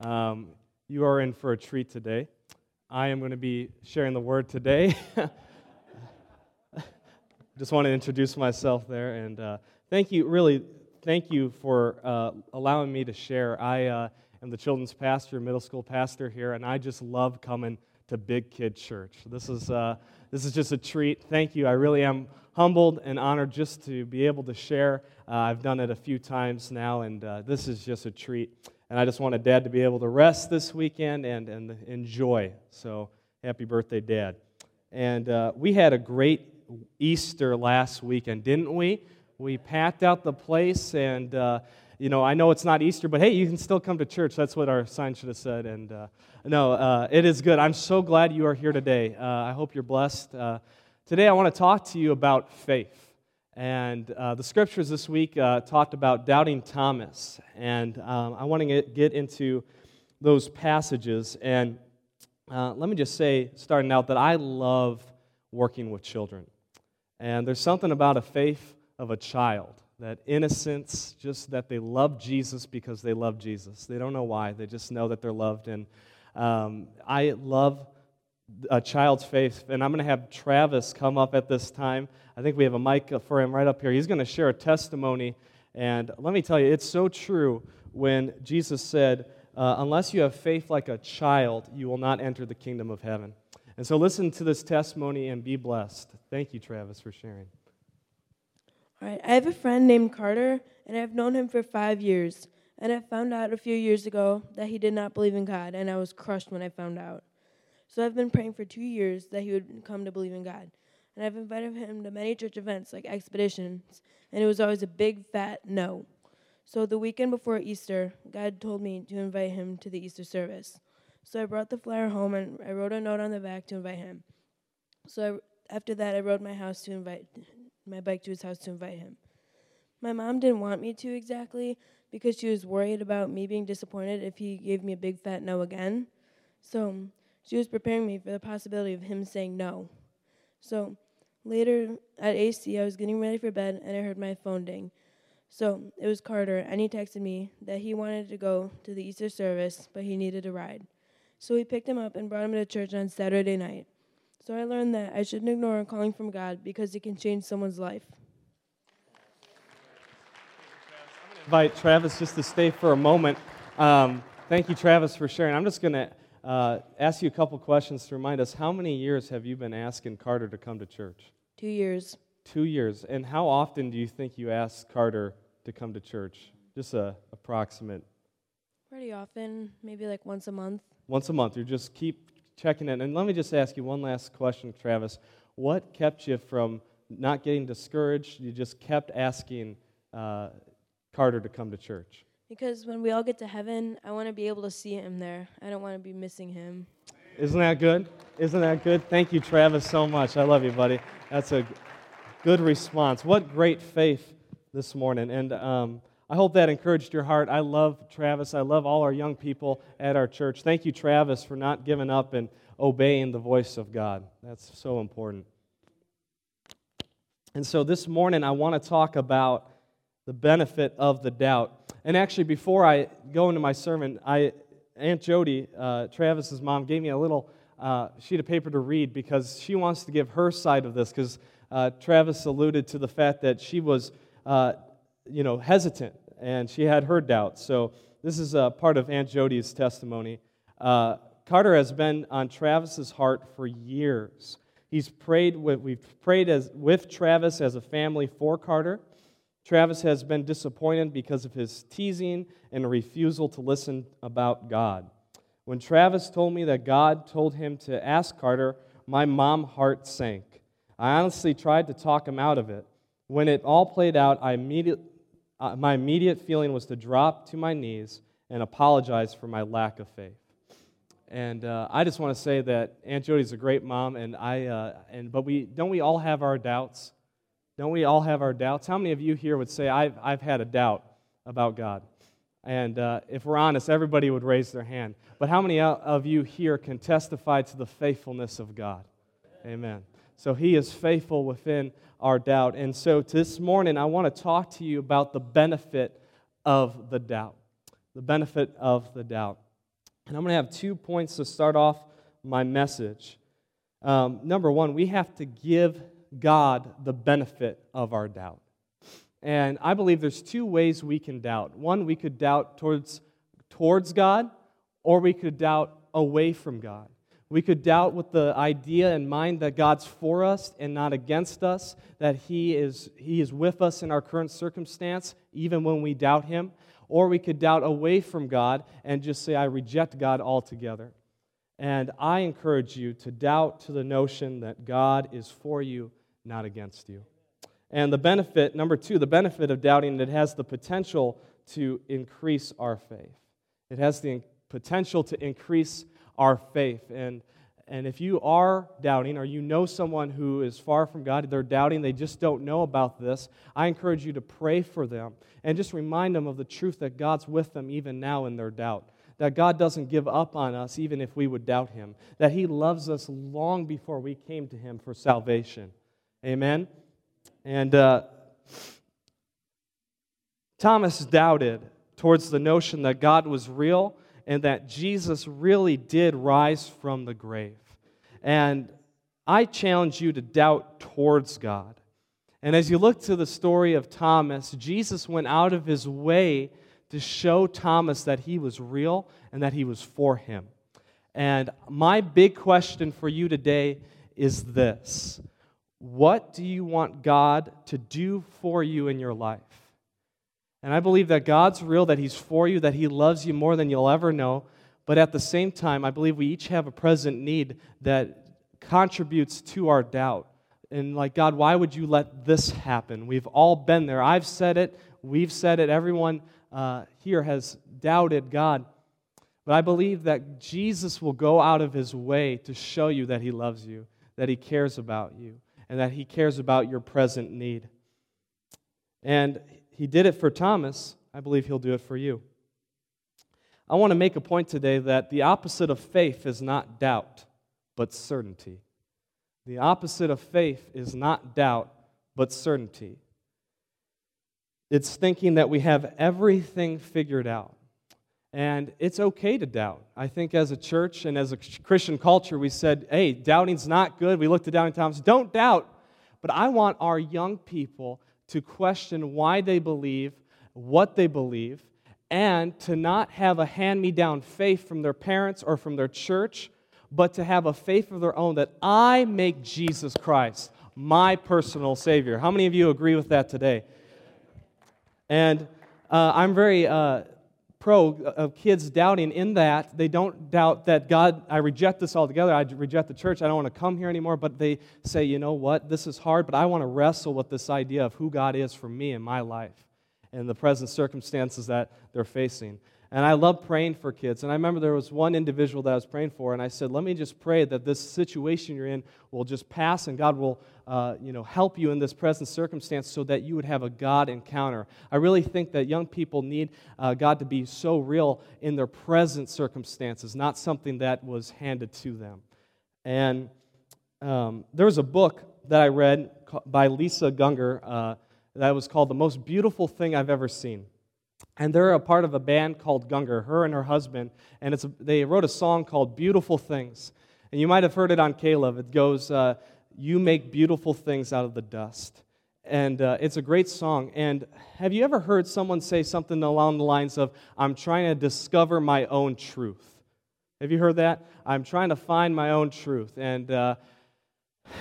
Um, you are in for a treat today. I am going to be sharing the word today. Just want to introduce myself there, and uh, thank you, really, thank you for uh, allowing me to share. I uh, am the children's pastor, middle school pastor here, and I just love coming to Big Kid Church. This is, uh, this is just a treat. Thank you. I really am humbled and honored just to be able to share. Uh, I've done it a few times now, and uh, this is just a treat. And I just wanted Dad to be able to rest this weekend and, and enjoy. So happy birthday, Dad. And uh, we had a great Easter last weekend, didn't we? We packed out the place, and uh, you know, I know it's not Easter, but hey, you can still come to church. That's what our sign should have said. And uh, no, uh, it is good. I'm so glad you are here today. Uh, I hope you're blessed. Uh, today, I want to talk to you about faith. And uh, the scriptures this week uh, talked about doubting Thomas. And um, I want to get into those passages. And uh, let me just say, starting out, that I love working with children. And there's something about a faith of a child, that innocence, just that they love Jesus because they love Jesus. They don't know why, they just know that they're loved. And um, I love a child's faith. And I'm going to have Travis come up at this time. I think we have a mic for him right up here. He's going to share a testimony. And let me tell you, it's so true when Jesus said, uh, Unless you have faith like a child, you will not enter the kingdom of heaven. And so listen to this testimony and be blessed. Thank you, Travis, for sharing. All right. I have a friend named Carter, and I've known him for five years. And I found out a few years ago that he did not believe in God, and I was crushed when I found out. So I've been praying for two years that he would come to believe in God. And I've invited him to many church events like expeditions, and it was always a big fat no. So the weekend before Easter, God told me to invite him to the Easter service. So I brought the flyer home and I wrote a note on the back to invite him. So I, after that, I rode my house to invite my bike to his house to invite him. My mom didn't want me to exactly because she was worried about me being disappointed if he gave me a big fat no again. So she was preparing me for the possibility of him saying no. So later at AC, I was getting ready for bed and I heard my phone ding. So it was Carter, and he texted me that he wanted to go to the Easter service, but he needed a ride. So we picked him up and brought him to church on Saturday night. So I learned that I shouldn't ignore a calling from God because it can change someone's life. I'm going to invite Travis just to stay for a moment. Um, thank you, Travis, for sharing. I'm just going to uh, ask you a couple questions to remind us how many years have you been asking Carter to come to church? Two years. Two years. And how often do you think you ask Carter to come to church? Just a approximate. Pretty often, maybe like once a month. Once a month. You just keep checking in. And let me just ask you one last question, Travis. What kept you from not getting discouraged? You just kept asking uh, Carter to come to church. Because when we all get to heaven, I want to be able to see him there. I don't want to be missing him. Isn't that good? Isn't that good? Thank you, Travis, so much. I love you, buddy. That's a good response. What great faith this morning. And um, I hope that encouraged your heart. I love Travis. I love all our young people at our church. Thank you, Travis, for not giving up and obeying the voice of God. That's so important. And so this morning, I want to talk about the benefit of the doubt. And actually, before I go into my sermon, I, Aunt Jody, uh, Travis's mom, gave me a little uh, sheet of paper to read because she wants to give her side of this. Because uh, Travis alluded to the fact that she was, uh, you know, hesitant and she had her doubts. So this is a part of Aunt Jody's testimony. Uh, Carter has been on Travis's heart for years. He's prayed with, we've prayed as, with Travis as a family for Carter. Travis has been disappointed because of his teasing and refusal to listen about God. When Travis told me that God told him to ask Carter, my mom heart sank. I honestly tried to talk him out of it. When it all played out, I immediate, uh, my immediate feeling was to drop to my knees and apologize for my lack of faith. And uh, I just want to say that Aunt Jody's a great mom, and I, uh, and but we don't we all have our doubts. Don't we all have our doubts? How many of you here would say, I've, I've had a doubt about God? And uh, if we're honest, everybody would raise their hand. But how many of you here can testify to the faithfulness of God? Amen. So he is faithful within our doubt. And so this morning, I want to talk to you about the benefit of the doubt. The benefit of the doubt. And I'm going to have two points to start off my message. Um, number one, we have to give God the benefit of our doubt. And I believe there's two ways we can doubt. One, we could doubt towards, towards God, or we could doubt away from God. We could doubt with the idea in mind that God's for us and not against us, that He is, he is with us in our current circumstance, even when we doubt Him. Or we could doubt away from God and just say, I reject God altogether. And I encourage you to doubt to the notion that God is for you, not against you. And the benefit, number two, the benefit of doubting, it has the potential to increase our faith. It has the potential to increase our faith. And, and if you are doubting, or you know someone who is far from God, they're doubting, they just don't know about this, I encourage you to pray for them and just remind them of the truth that God's with them even now in their doubt that God doesn't give up on us even if we would doubt Him, that He loves us long before we came to Him for salvation. Amen? And uh, Thomas doubted towards the notion that God was real and that Jesus really did rise from the grave. And I challenge you to doubt towards God. And as you look to the story of Thomas, Jesus went out of his way to show Thomas that he was real and that he was for him. And my big question for you today is this What do you want God to do for you in your life? And I believe that God's real, that He's for you, that He loves you more than you'll ever know. But at the same time, I believe we each have a present need that contributes to our doubt. And like, God, why would you let this happen? We've all been there. I've said it. We've said it. Everyone uh, here has doubted God. But I believe that Jesus will go out of his way to show you that he loves you, that he cares about you, and that he cares about your present need. And he did it for Thomas. I believe he'll do it for you. I want to make a point today that the opposite of faith is not doubt, but certainty. The opposite of faith is not doubt, but certainty. It's thinking that we have everything figured out. And it's okay to doubt. I think as a church and as a Christian culture, we said, hey, doubting's not good. We looked at doubting Thomas, don't doubt. But I want our young people to question why they believe, what they believe, and to not have a hand me down faith from their parents or from their church, but to have a faith of their own that I make Jesus Christ my personal Savior. How many of you agree with that today? And uh, I'm very uh, of kids doubting in that they don't doubt that God, I reject this altogether. I reject the church. I don't want to come here anymore. But they say, you know what? This is hard, but I want to wrestle with this idea of who God is for me in my life and the present circumstances that they're facing. And I love praying for kids. And I remember there was one individual that I was praying for, and I said, Let me just pray that this situation you're in will just pass and God will uh, you know, help you in this present circumstance so that you would have a God encounter. I really think that young people need uh, God to be so real in their present circumstances, not something that was handed to them. And um, there was a book that I read by Lisa Gungor uh, that was called The Most Beautiful Thing I've Ever Seen. And they're a part of a band called Gungor, her and her husband. And it's a, they wrote a song called Beautiful Things. And you might have heard it on K-LOVE. It goes, uh, you make beautiful things out of the dust. And uh, it's a great song. And have you ever heard someone say something along the lines of, I'm trying to discover my own truth? Have you heard that? I'm trying to find my own truth. And, uh,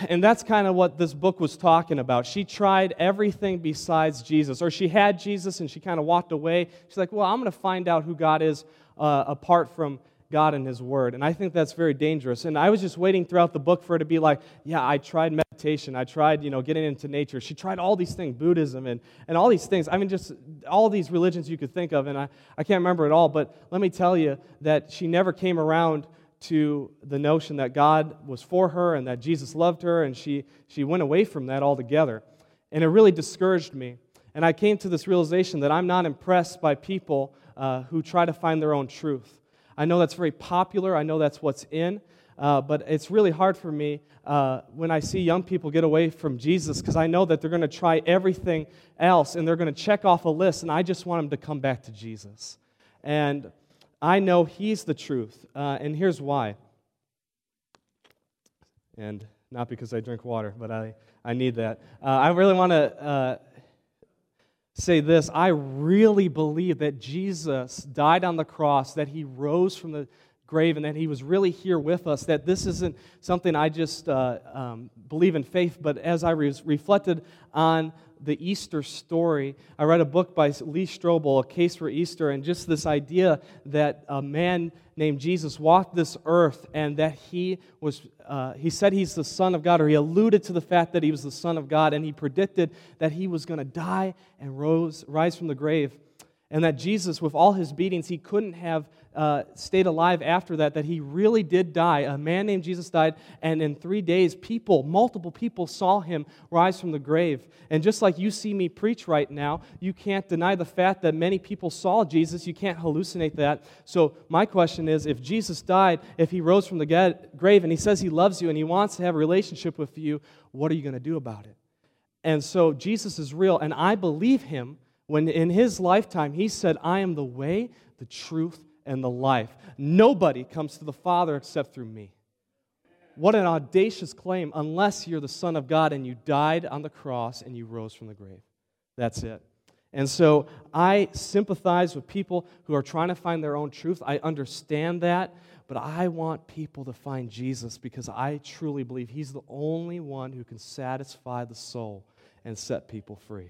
and that's kind of what this book was talking about. She tried everything besides Jesus, or she had Jesus and she kind of walked away. She's like, Well, I'm going to find out who God is uh, apart from God and His Word. And I think that's very dangerous. And I was just waiting throughout the book for her to be like, yeah, I tried meditation. I tried, you know, getting into nature. She tried all these things, Buddhism and, and all these things. I mean, just all these religions you could think of. And I, I can't remember it all. But let me tell you that she never came around to the notion that God was for her and that Jesus loved her. And she, she went away from that altogether. And it really discouraged me. And I came to this realization that I'm not impressed by people uh, who try to find their own truth. I know that's very popular, I know that's what's in, uh, but it's really hard for me uh, when I see young people get away from Jesus because I know that they're going to try everything else and they're going to check off a list, and I just want them to come back to Jesus. And I know He's the truth. Uh, and here's why. And not because I drink water, but I, I need that. Uh, I really want to uh, say this. I really believe that Jesus died on the cross, that He rose from the grave and that he was really here with us. That this isn't something I just uh, um, believe in faith, but as I re- reflected on the Easter story, I read a book by Lee Strobel, A Case for Easter, and just this idea that a man named Jesus walked this earth and that he was, uh, he said he's the Son of God, or he alluded to the fact that he was the Son of God, and he predicted that he was going to die and rose, rise from the grave and that Jesus, with all his beatings, he couldn't have uh, stayed alive after that, that he really did die. A man named Jesus died, and in three days, people, multiple people, saw him rise from the grave. And just like you see me preach right now, you can't deny the fact that many people saw Jesus. You can't hallucinate that. So, my question is if Jesus died, if he rose from the grave, and he says he loves you and he wants to have a relationship with you, what are you going to do about it? And so, Jesus is real, and I believe him when in his lifetime he said, I am the way, the truth, and the life. Nobody comes to the Father except through me. What an audacious claim, unless you're the Son of God and you died on the cross and you rose from the grave. That's it. And so I sympathize with people who are trying to find their own truth. I understand that, but I want people to find Jesus because I truly believe He's the only one who can satisfy the soul and set people free.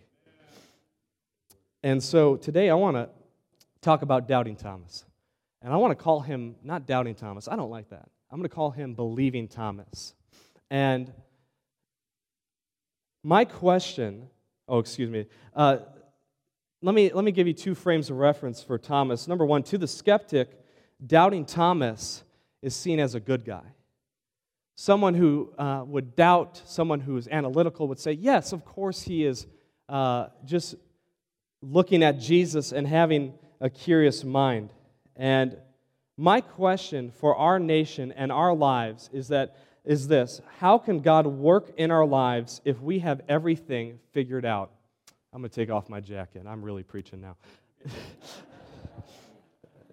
And so today I want to talk about doubting Thomas. And I want to call him not doubting Thomas. I don't like that. I'm going to call him believing Thomas. And my question, oh, excuse me. Uh, let me, let me give you two frames of reference for Thomas. Number one, to the skeptic, doubting Thomas is seen as a good guy. Someone who uh, would doubt, someone who is analytical would say, yes, of course he is uh, just looking at Jesus and having a curious mind. And my question for our nation and our lives is that is this how can god work in our lives if we have everything figured out? I'm going to take off my jacket. I'm really preaching now.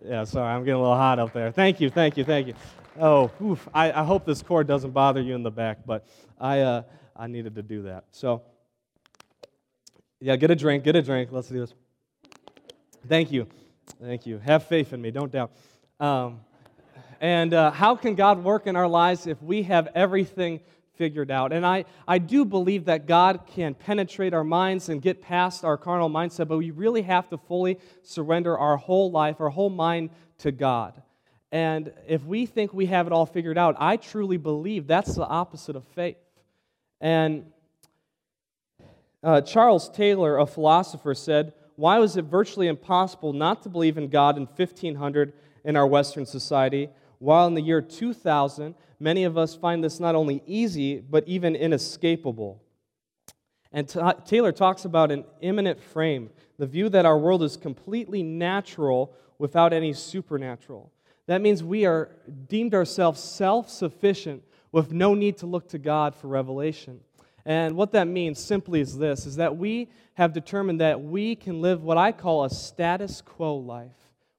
Yeah sorry i'm getting a little hot up there. Thank you thank you thank you. Oh oof, I, I hope this cord doesn't bother you in the back but i uh, i needed to do that. So yeah, get a drink, get a drink. Let's do this. Thank you. Thank you. Have faith in me, don't doubt. Um, and uh, how can God work in our lives if we have everything figured out? And I, I do believe that God can penetrate our minds and get past our carnal mindset, but we really have to fully surrender our whole life, our whole mind to God. And if we think we have it all figured out, I truly believe that's the opposite of faith. And uh, Charles Taylor, a philosopher, said, Why was it virtually impossible not to believe in God in 1500 in our Western society, while in the year 2000, many of us find this not only easy, but even inescapable? And t- Taylor talks about an immanent frame, the view that our world is completely natural without any supernatural. That means we are deemed ourselves self sufficient with no need to look to God for revelation. And what that means simply is this is that we have determined that we can live what I call a status quo life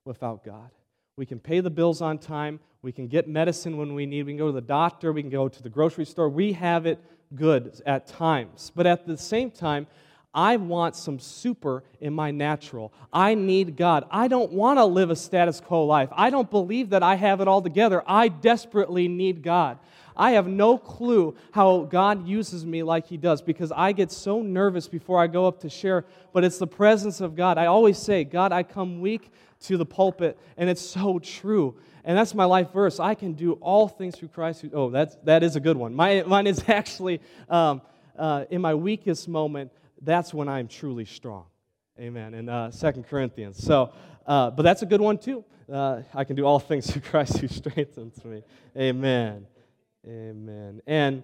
without God. We can pay the bills on time, we can get medicine when we need, we can go to the doctor, we can go to the grocery store. We have it good at times. But at the same time, I want some super in my natural. I need God. I don't want to live a status quo life. I don't believe that I have it all together. I desperately need God. I have no clue how God uses me like He does because I get so nervous before I go up to share, but it's the presence of God. I always say, God, I come weak to the pulpit, and it's so true. And that's my life verse. I can do all things through Christ. Who, oh, that's, that is a good one. My, mine is actually um, uh, in my weakest moment, that's when I'm truly strong. Amen. In uh, 2 Corinthians. So, uh, but that's a good one too. Uh, I can do all things through Christ who strengthens me. Amen. Amen. And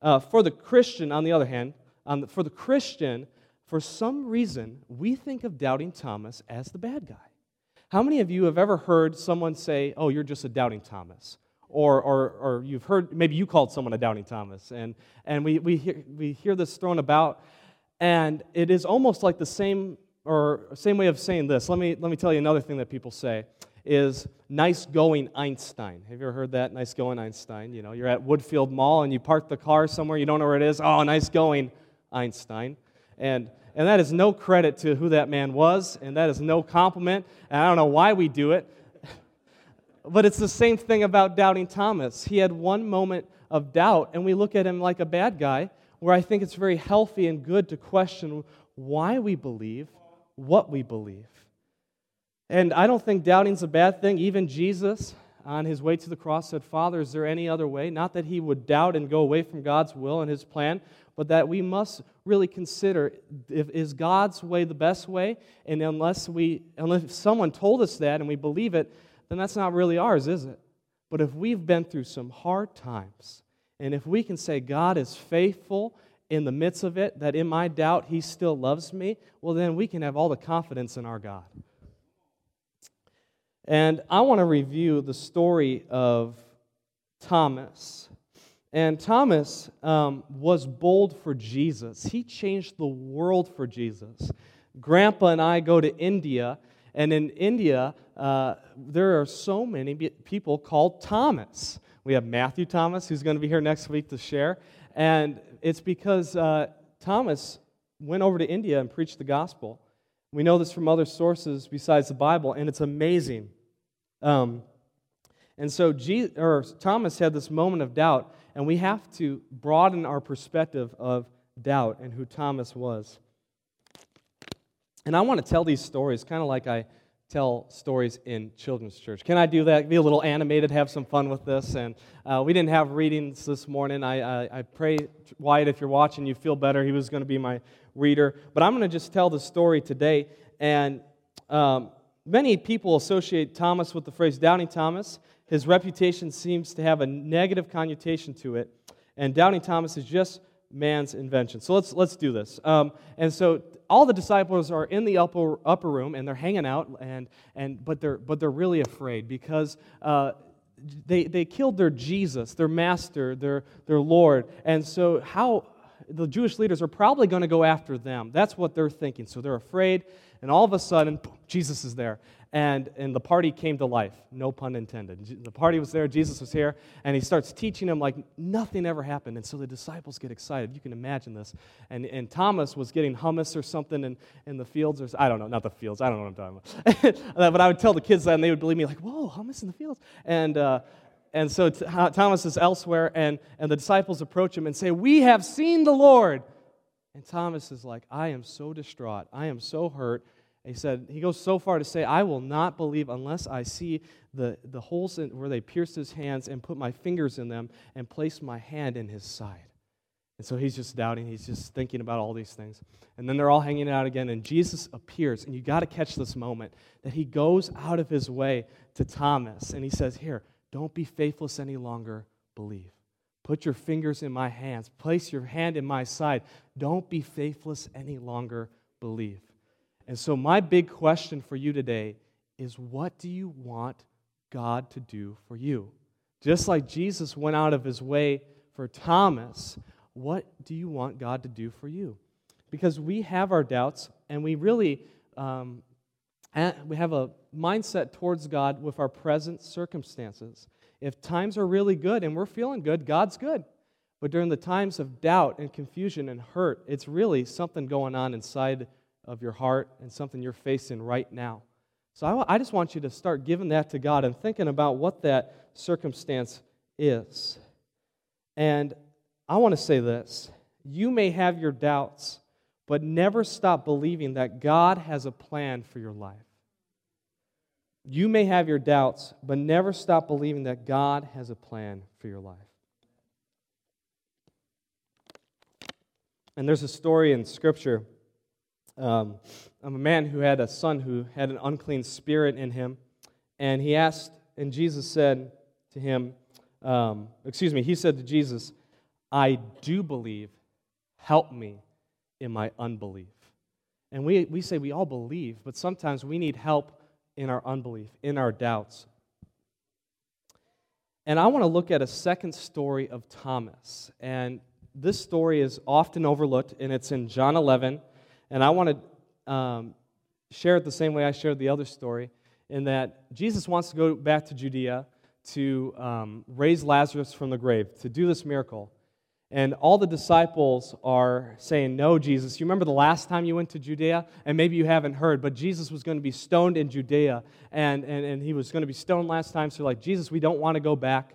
uh, for the Christian, on the other hand, um, for the Christian, for some reason, we think of doubting Thomas as the bad guy. How many of you have ever heard someone say, Oh, you're just a doubting Thomas? Or, or, or you've heard, maybe you called someone a doubting Thomas. And, and we, we, hear, we hear this thrown about, and it is almost like the same, or same way of saying this. Let me, let me tell you another thing that people say is nice going Einstein. Have you ever heard that? Nice going Einstein. You know, you're at Woodfield Mall and you park the car somewhere, you don't know where it is. Oh, nice going Einstein. And and that is no credit to who that man was, and that is no compliment. And I don't know why we do it. but it's the same thing about doubting Thomas. He had one moment of doubt, and we look at him like a bad guy, where I think it's very healthy and good to question why we believe what we believe. And I don't think doubting's a bad thing. Even Jesus, on his way to the cross, said, Father, is there any other way? Not that he would doubt and go away from God's will and his plan, but that we must really consider if, is God's way the best way? And unless, we, unless someone told us that and we believe it, then that's not really ours, is it? But if we've been through some hard times, and if we can say God is faithful in the midst of it, that in my doubt he still loves me, well, then we can have all the confidence in our God. And I want to review the story of Thomas. And Thomas um, was bold for Jesus. He changed the world for Jesus. Grandpa and I go to India, and in India, uh, there are so many people called Thomas. We have Matthew Thomas, who's going to be here next week to share. And it's because uh, Thomas went over to India and preached the gospel. We know this from other sources besides the Bible, and it's amazing. Um, and so Jesus, or Thomas had this moment of doubt, and we have to broaden our perspective of doubt and who Thomas was. And I want to tell these stories kind of like I tell stories in children's church. Can I do that? Be a little animated, have some fun with this. And uh, we didn't have readings this morning. I, I, I pray, Wyatt, if you're watching, you feel better. He was going to be my reader. But I'm going to just tell the story today. And um, many people associate Thomas with the phrase doubting Thomas. His reputation seems to have a negative connotation to it. And doubting Thomas is just man's invention. So let's, let's do this. Um, and so all the disciples are in the upper, upper room and they're hanging out, and, and, but, they're, but they're really afraid because uh, they, they killed their Jesus, their master, their, their Lord. And so, how the Jewish leaders are probably going to go after them. That's what they're thinking. So they're afraid, and all of a sudden, Jesus is there and, and the party came to life. No pun intended. The party was there, Jesus was here, and he starts teaching them like nothing ever happened. And so the disciples get excited. You can imagine this. And, and Thomas was getting hummus or something in, in the fields, or I don't know, not the fields, I don't know what I'm talking about. but I would tell the kids that, and they would believe me, like, whoa, hummus in the fields. And, uh, and so Thomas is elsewhere, and, and the disciples approach him and say, We have seen the Lord. And Thomas is like, I am so distraught. I am so hurt. He said, he goes so far to say, I will not believe unless I see the, the holes in, where they pierced his hands and put my fingers in them and place my hand in his side. And so he's just doubting. He's just thinking about all these things. And then they're all hanging out again, and Jesus appears. And you got to catch this moment that he goes out of his way to Thomas and he says, Here, don't be faithless any longer, believe. Put your fingers in my hands, place your hand in my side. Don't be faithless any longer, believe. And so, my big question for you today is what do you want God to do for you? Just like Jesus went out of his way for Thomas, what do you want God to do for you? Because we have our doubts, and we really um, we have a mindset towards God with our present circumstances. If times are really good and we're feeling good, God's good. But during the times of doubt and confusion and hurt, it's really something going on inside of your heart and something you're facing right now. So I, I just want you to start giving that to God and thinking about what that circumstance is. And I want to say this you may have your doubts, but never stop believing that God has a plan for your life. You may have your doubts, but never stop believing that God has a plan for your life. And there's a story in Scripture um, of a man who had a son who had an unclean spirit in him. And he asked, and Jesus said to him, um, excuse me, he said to Jesus, I do believe, help me in my unbelief. And we, we say we all believe, but sometimes we need help in our unbelief, in our doubts. And I want to look at a second story of Thomas. And this story is often overlooked, and it's in John 11, and I want to um, share it the same way I shared the other story. in that Jesus wants to go back to Judea to um, raise Lazarus from the grave, to do this miracle. And all the disciples are saying, No, Jesus. You remember the last time you went to Judea? And maybe you haven't heard, but Jesus was going to be stoned in Judea. And, and, and he was going to be stoned last time. So, like, Jesus, we don't want to go back.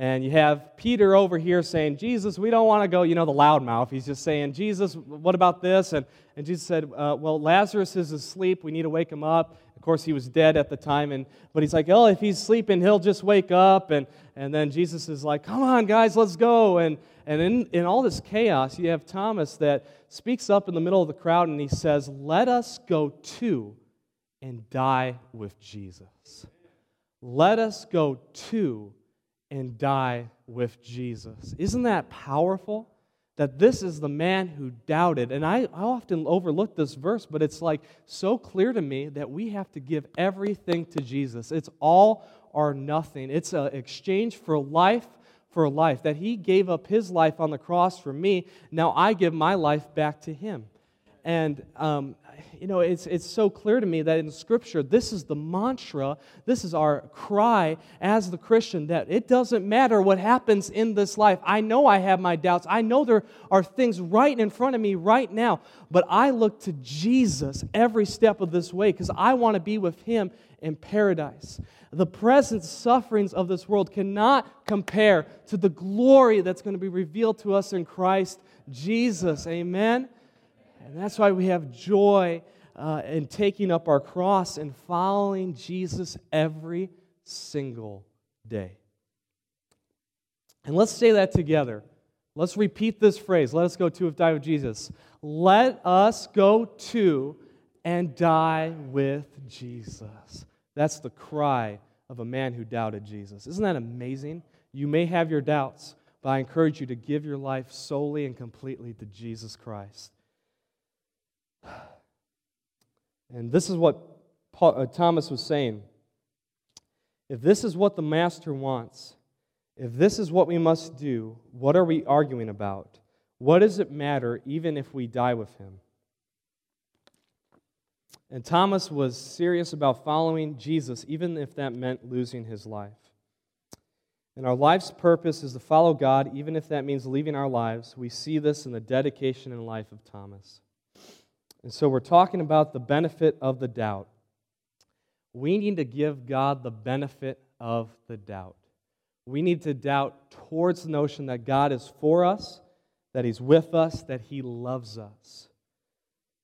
And you have Peter over here saying, Jesus, we don't want to go. You know, the loudmouth. He's just saying, Jesus, what about this? And, and Jesus said, uh, Well, Lazarus is asleep. We need to wake him up. Of course, he was dead at the time. And, but he's like, Oh, if he's sleeping, he'll just wake up. And, and then Jesus is like, Come on, guys, let's go. And, and in, in all this chaos, you have Thomas that speaks up in the middle of the crowd and he says, Let us go too and die with Jesus. Let us go too and die with Jesus. Isn't that powerful? That this is the man who doubted. And I, I often overlook this verse, but it's like so clear to me that we have to give everything to Jesus. It's all or nothing, it's an exchange for life for life, that he gave up his life on the cross for me. Now I give my life back to him. And, um, you know, it's, it's so clear to me that in Scripture, this is the mantra, this is our cry as the Christian that it doesn't matter what happens in this life. I know I have my doubts. I know there are things right in front of me right now, but I look to Jesus every step of this way because I want to be with Him in paradise. The present sufferings of this world cannot compare to the glory that's going to be revealed to us in Christ Jesus. Amen. And that's why we have joy uh, in taking up our cross and following Jesus every single day. And let's say that together. Let's repeat this phrase. Let us go to and die with Jesus. Let us go to and die with Jesus. That's the cry of a man who doubted Jesus. Isn't that amazing? You may have your doubts, but I encourage you to give your life solely and completely to Jesus Christ. And this is what Paul, uh, Thomas was saying. If this is what the master wants, if this is what we must do, what are we arguing about? What does it matter even if we die with him? And Thomas was serious about following Jesus, even if that meant losing his life. And our life's purpose is to follow God, even if that means leaving our lives. We see this in the dedication and life of Thomas. And so we're talking about the benefit of the doubt. We need to give God the benefit of the doubt. We need to doubt towards the notion that God is for us, that He's with us, that He loves us.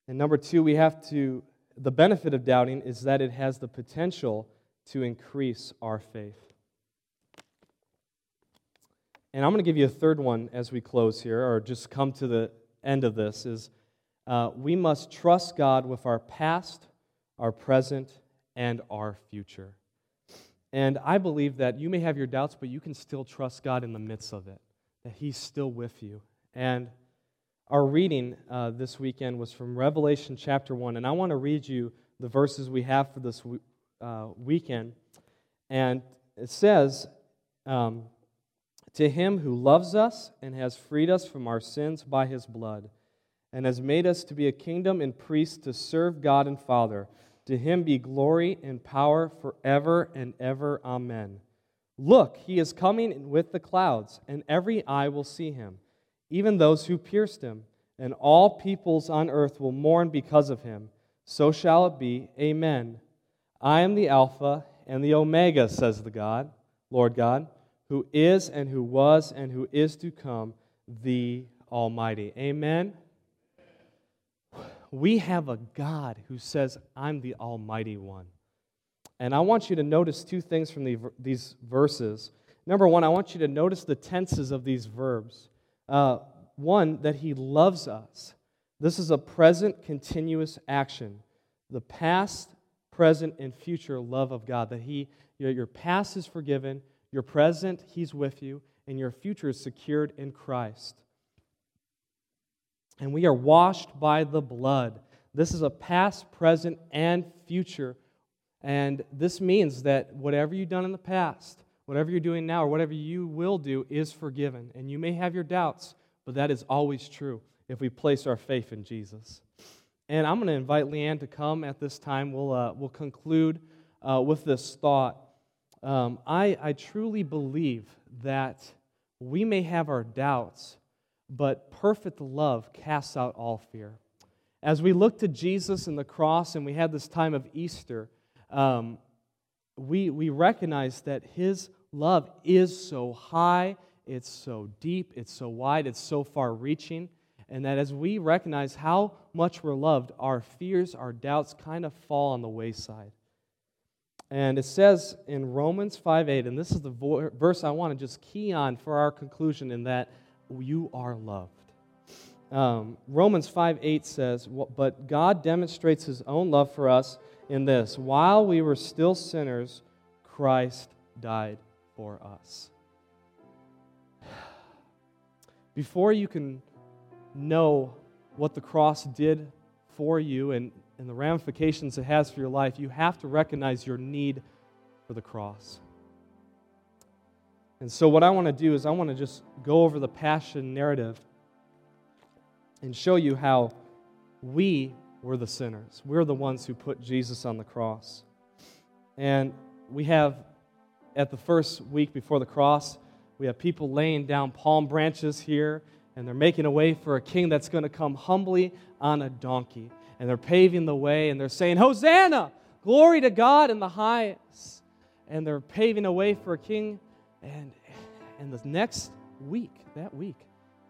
And number two, we have to the benefit of doubting is that it has the potential to increase our faith. And I'm going to give you a third one as we close here, or just come to the end of this, is uh, we must trust God with our past, our present, and our future. And I believe that you may have your doubts, but you can still trust God in the midst of it, that He's still with you. And our reading uh, this weekend was from Revelation chapter 1, and I want to read you the verses we have for this uh, weekend. And it says, um, To him who loves us and has freed us from our sins by his blood, and has made us to be a kingdom and priests to serve God and Father, to him be glory and power forever and ever. Amen. Look, he is coming with the clouds, and every eye will see him even those who pierced him, and all peoples on earth will mourn because of him. So shall it be. Amen. I am the Alpha and the Omega, says the God, Lord God, who is and who was and who is to come, the Almighty. Amen. We have a God who says, I'm the Almighty One. And I want you to notice two things from the, these verses. Number one, I want you to notice the tenses of these verbs. Uh, one, that He loves us. This is a present, continuous action. The past, present, and future love of God. That He, your, your past is forgiven, your present, He's with you, and your future is secured in Christ. And we are washed by the blood. This is a past, present, and future. And this means that whatever you've done in the past, whatever you're doing now or whatever you will do is forgiven. And you may have your doubts, but that is always true if we place our faith in Jesus. And I'm going to invite Leanne to come at this time. We'll, uh, we'll conclude uh, with this thought. Um, I, I truly believe that we may have our doubts, but perfect love casts out all fear. As we look to Jesus and the cross and we have this time of Easter, um, we, we recognize that his love is so high, it's so deep, it's so wide, it's so far reaching, and that as we recognize how much we're loved, our fears, our doubts kind of fall on the wayside. And it says in Romans 5 8, and this is the verse I want to just key on for our conclusion, in that you are loved. Um, Romans 5 8 says, But God demonstrates his own love for us in this while we were still sinners, Christ died for us. Before you can know what the cross did for you and, and the ramifications it has for your life, you have to recognize your need for the cross. And so, what I want to do is, I want to just go over the passion narrative and show you how we were the sinners. We're the ones who put Jesus on the cross. And we have, at the first week before the cross, we have people laying down palm branches here, and they're making a way for a king that's going to come humbly on a donkey. And they're paving the way, and they're saying, Hosanna! Glory to God in the highest. And they're paving a way for a king. And, and the next week, that week,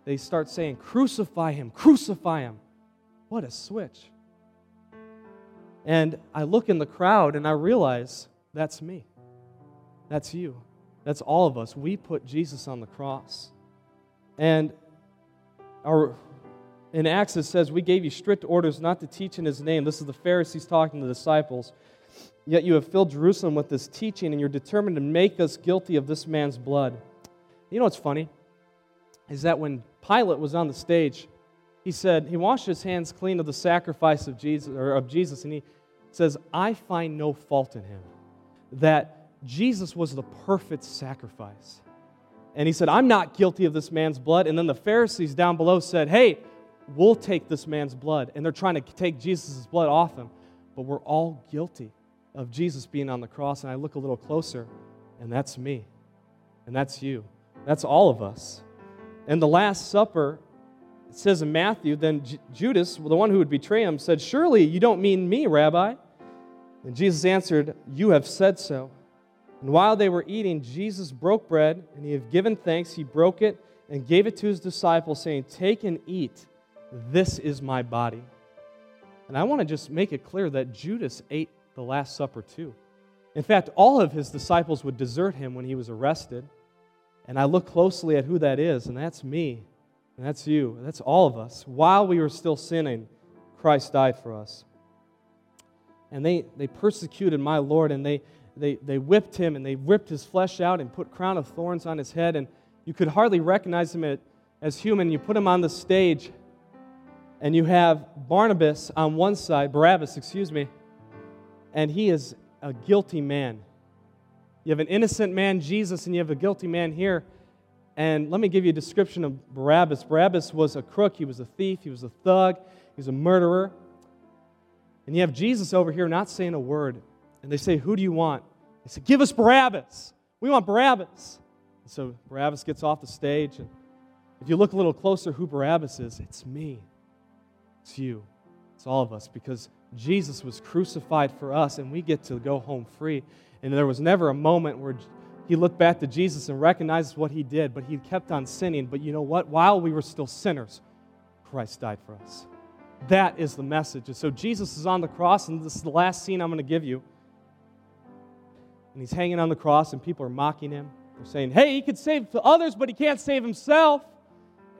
they start saying, Crucify him, crucify him. What a switch. And I look in the crowd and I realize that's me. That's you. That's all of us. We put Jesus on the cross. And our, in Acts it says, We gave you strict orders not to teach in his name. This is the Pharisees talking to the disciples. Yet you have filled Jerusalem with this teaching, and you're determined to make us guilty of this man's blood. You know what's funny? Is that when Pilate was on the stage, he said, he washed his hands clean of the sacrifice of Jesus, or of Jesus, and he says, I find no fault in him. That Jesus was the perfect sacrifice. And he said, I'm not guilty of this man's blood. And then the Pharisees down below said, Hey, we'll take this man's blood. And they're trying to take Jesus' blood off him. But we're all guilty of Jesus being on the cross. And I look a little closer, and that's me. And that's you. That's all of us. And the Last Supper, it says in Matthew, then J- Judas, the one who would betray him, said, Surely you don't mean me, Rabbi. And Jesus answered, You have said so. And while they were eating, Jesus broke bread, and he had given thanks. He broke it and gave it to his disciples, saying, Take and eat. This is my body. And I want to just make it clear that Judas ate the Last Supper too. In fact, all of his disciples would desert him when he was arrested. And I look closely at who that is, and that's me, and that's you, and that's all of us. While we were still sinning, Christ died for us and they, they persecuted my Lord, and they, they, they whipped him, and they ripped his flesh out and put crown of thorns on his head, and you could hardly recognize him as human. You put him on the stage, and you have Barnabas on one side, Barabbas, excuse me, and he is a guilty man. You have an innocent man, Jesus, and you have a guilty man here. And let me give you a description of Barabbas. Barabbas was a crook, he was a thief, he was a thug, he was a murderer. And you have Jesus over here not saying a word. And they say, Who do you want? They say, Give us Barabbas. We want Barabbas. And so Barabbas gets off the stage. And if you look a little closer, who Barabbas is, it's me. It's you. It's all of us because Jesus was crucified for us and we get to go home free. And there was never a moment where he looked back to Jesus and recognized what he did, but he kept on sinning. But you know what? While we were still sinners, Christ died for us. That is the message. And so Jesus is on the cross, and this is the last scene I'm going to give you. And he's hanging on the cross, and people are mocking him. They're saying, Hey, he could save others, but he can't save himself.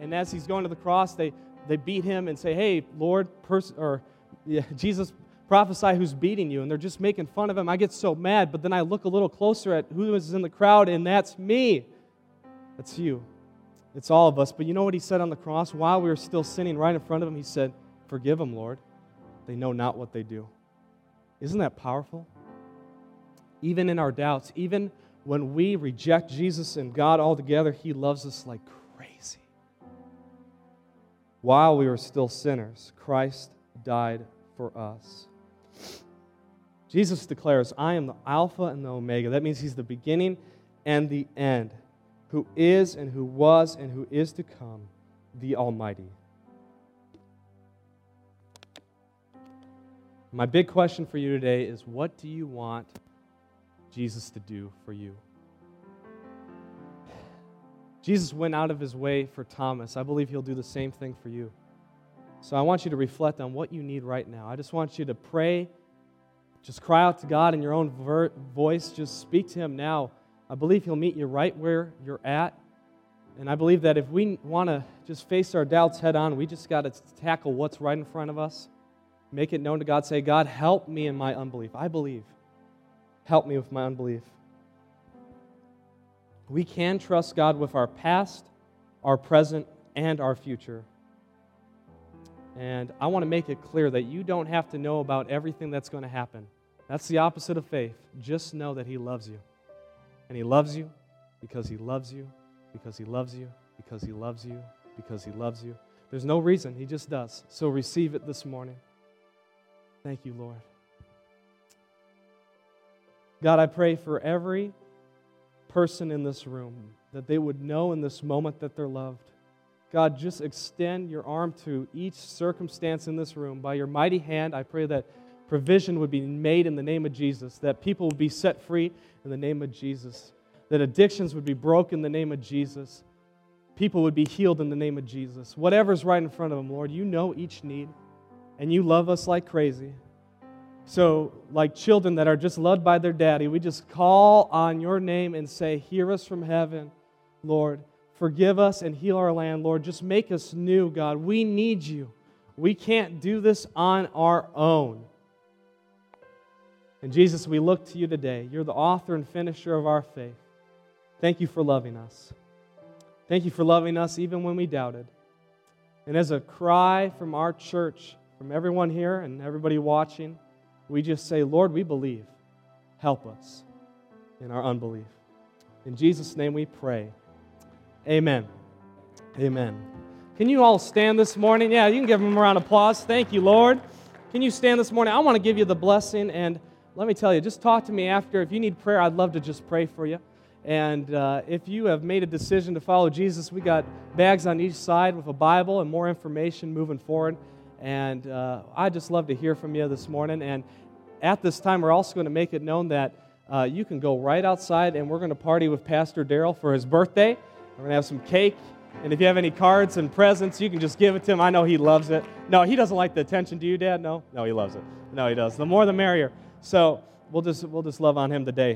And as he's going to the cross, they, they beat him and say, Hey, Lord, or yeah, Jesus, prophesy who's beating you. And they're just making fun of him. I get so mad, but then I look a little closer at who is in the crowd, and that's me. That's you. It's all of us. But you know what he said on the cross? While we were still sinning right in front of him, he said, Forgive them, Lord. They know not what they do. Isn't that powerful? Even in our doubts, even when we reject Jesus and God altogether, He loves us like crazy. While we were still sinners, Christ died for us. Jesus declares, I am the Alpha and the Omega. That means he's the beginning and the end, who is and who was and who is to come, the Almighty. My big question for you today is what do you want Jesus to do for you? Jesus went out of his way for Thomas. I believe he'll do the same thing for you. So I want you to reflect on what you need right now. I just want you to pray. Just cry out to God in your own ver- voice. Just speak to Him now. I believe He'll meet you right where you're at. And I believe that if we want to just face our doubts head on, we just got to tackle what's right in front of us. Make it known to God. Say, God, help me in my unbelief. I believe. Help me with my unbelief. We can trust God with our past, our present, and our future. And I want to make it clear that you don't have to know about everything that's going to happen. That's the opposite of faith. Just know that He loves you. And He loves you because He loves you, because He loves you, because He loves you, because He loves you. There's no reason. He just does. So receive it this morning. Thank you, Lord. God, I pray for every person in this room that they would know in this moment that they're loved. God, just extend your arm to each circumstance in this room. By your mighty hand, I pray that provision would be made in the name of Jesus, that people would be set free in the name of Jesus, that addictions would be broken in the name of Jesus, people would be healed in the name of Jesus. Whatever's right in front of them, Lord, you know each need, and you love us like crazy. So, like children that are just loved by their daddy, we just call on your name and say, Hear us from heaven, Lord. Forgive us and heal our land, Lord. Just make us new, God. We need you. We can't do this on our own. And Jesus, we look to you today. You're the author and finisher of our faith. Thank you for loving us. Thank you for loving us even when we doubted. And as a cry from our church, from everyone here and everybody watching, we just say, Lord, we believe. Help us in our unbelief. In Jesus' name we pray. Amen. Amen. Can you all stand this morning? Yeah, you can give them a round of applause. Thank you, Lord. Can you stand this morning? I want to give you the blessing, and let me tell you, just talk to me after. If you need prayer, I'd love to just pray for you. And uh, if you have made a decision to follow Jesus, we got bags on each side with a Bible and more information moving forward. And uh, I'd just love to hear from you this morning. And at this time, we're also going to make it known that uh, you can go right outside and we're going to party with Pastor Daryl for his birthday. We're going to have some cake. And if you have any cards and presents, you can just give it to him. I know he loves it. No, he doesn't like the attention. Do you, Dad? No? No, he loves it. No, he does. The more the merrier. So we'll just, we'll just love on him today.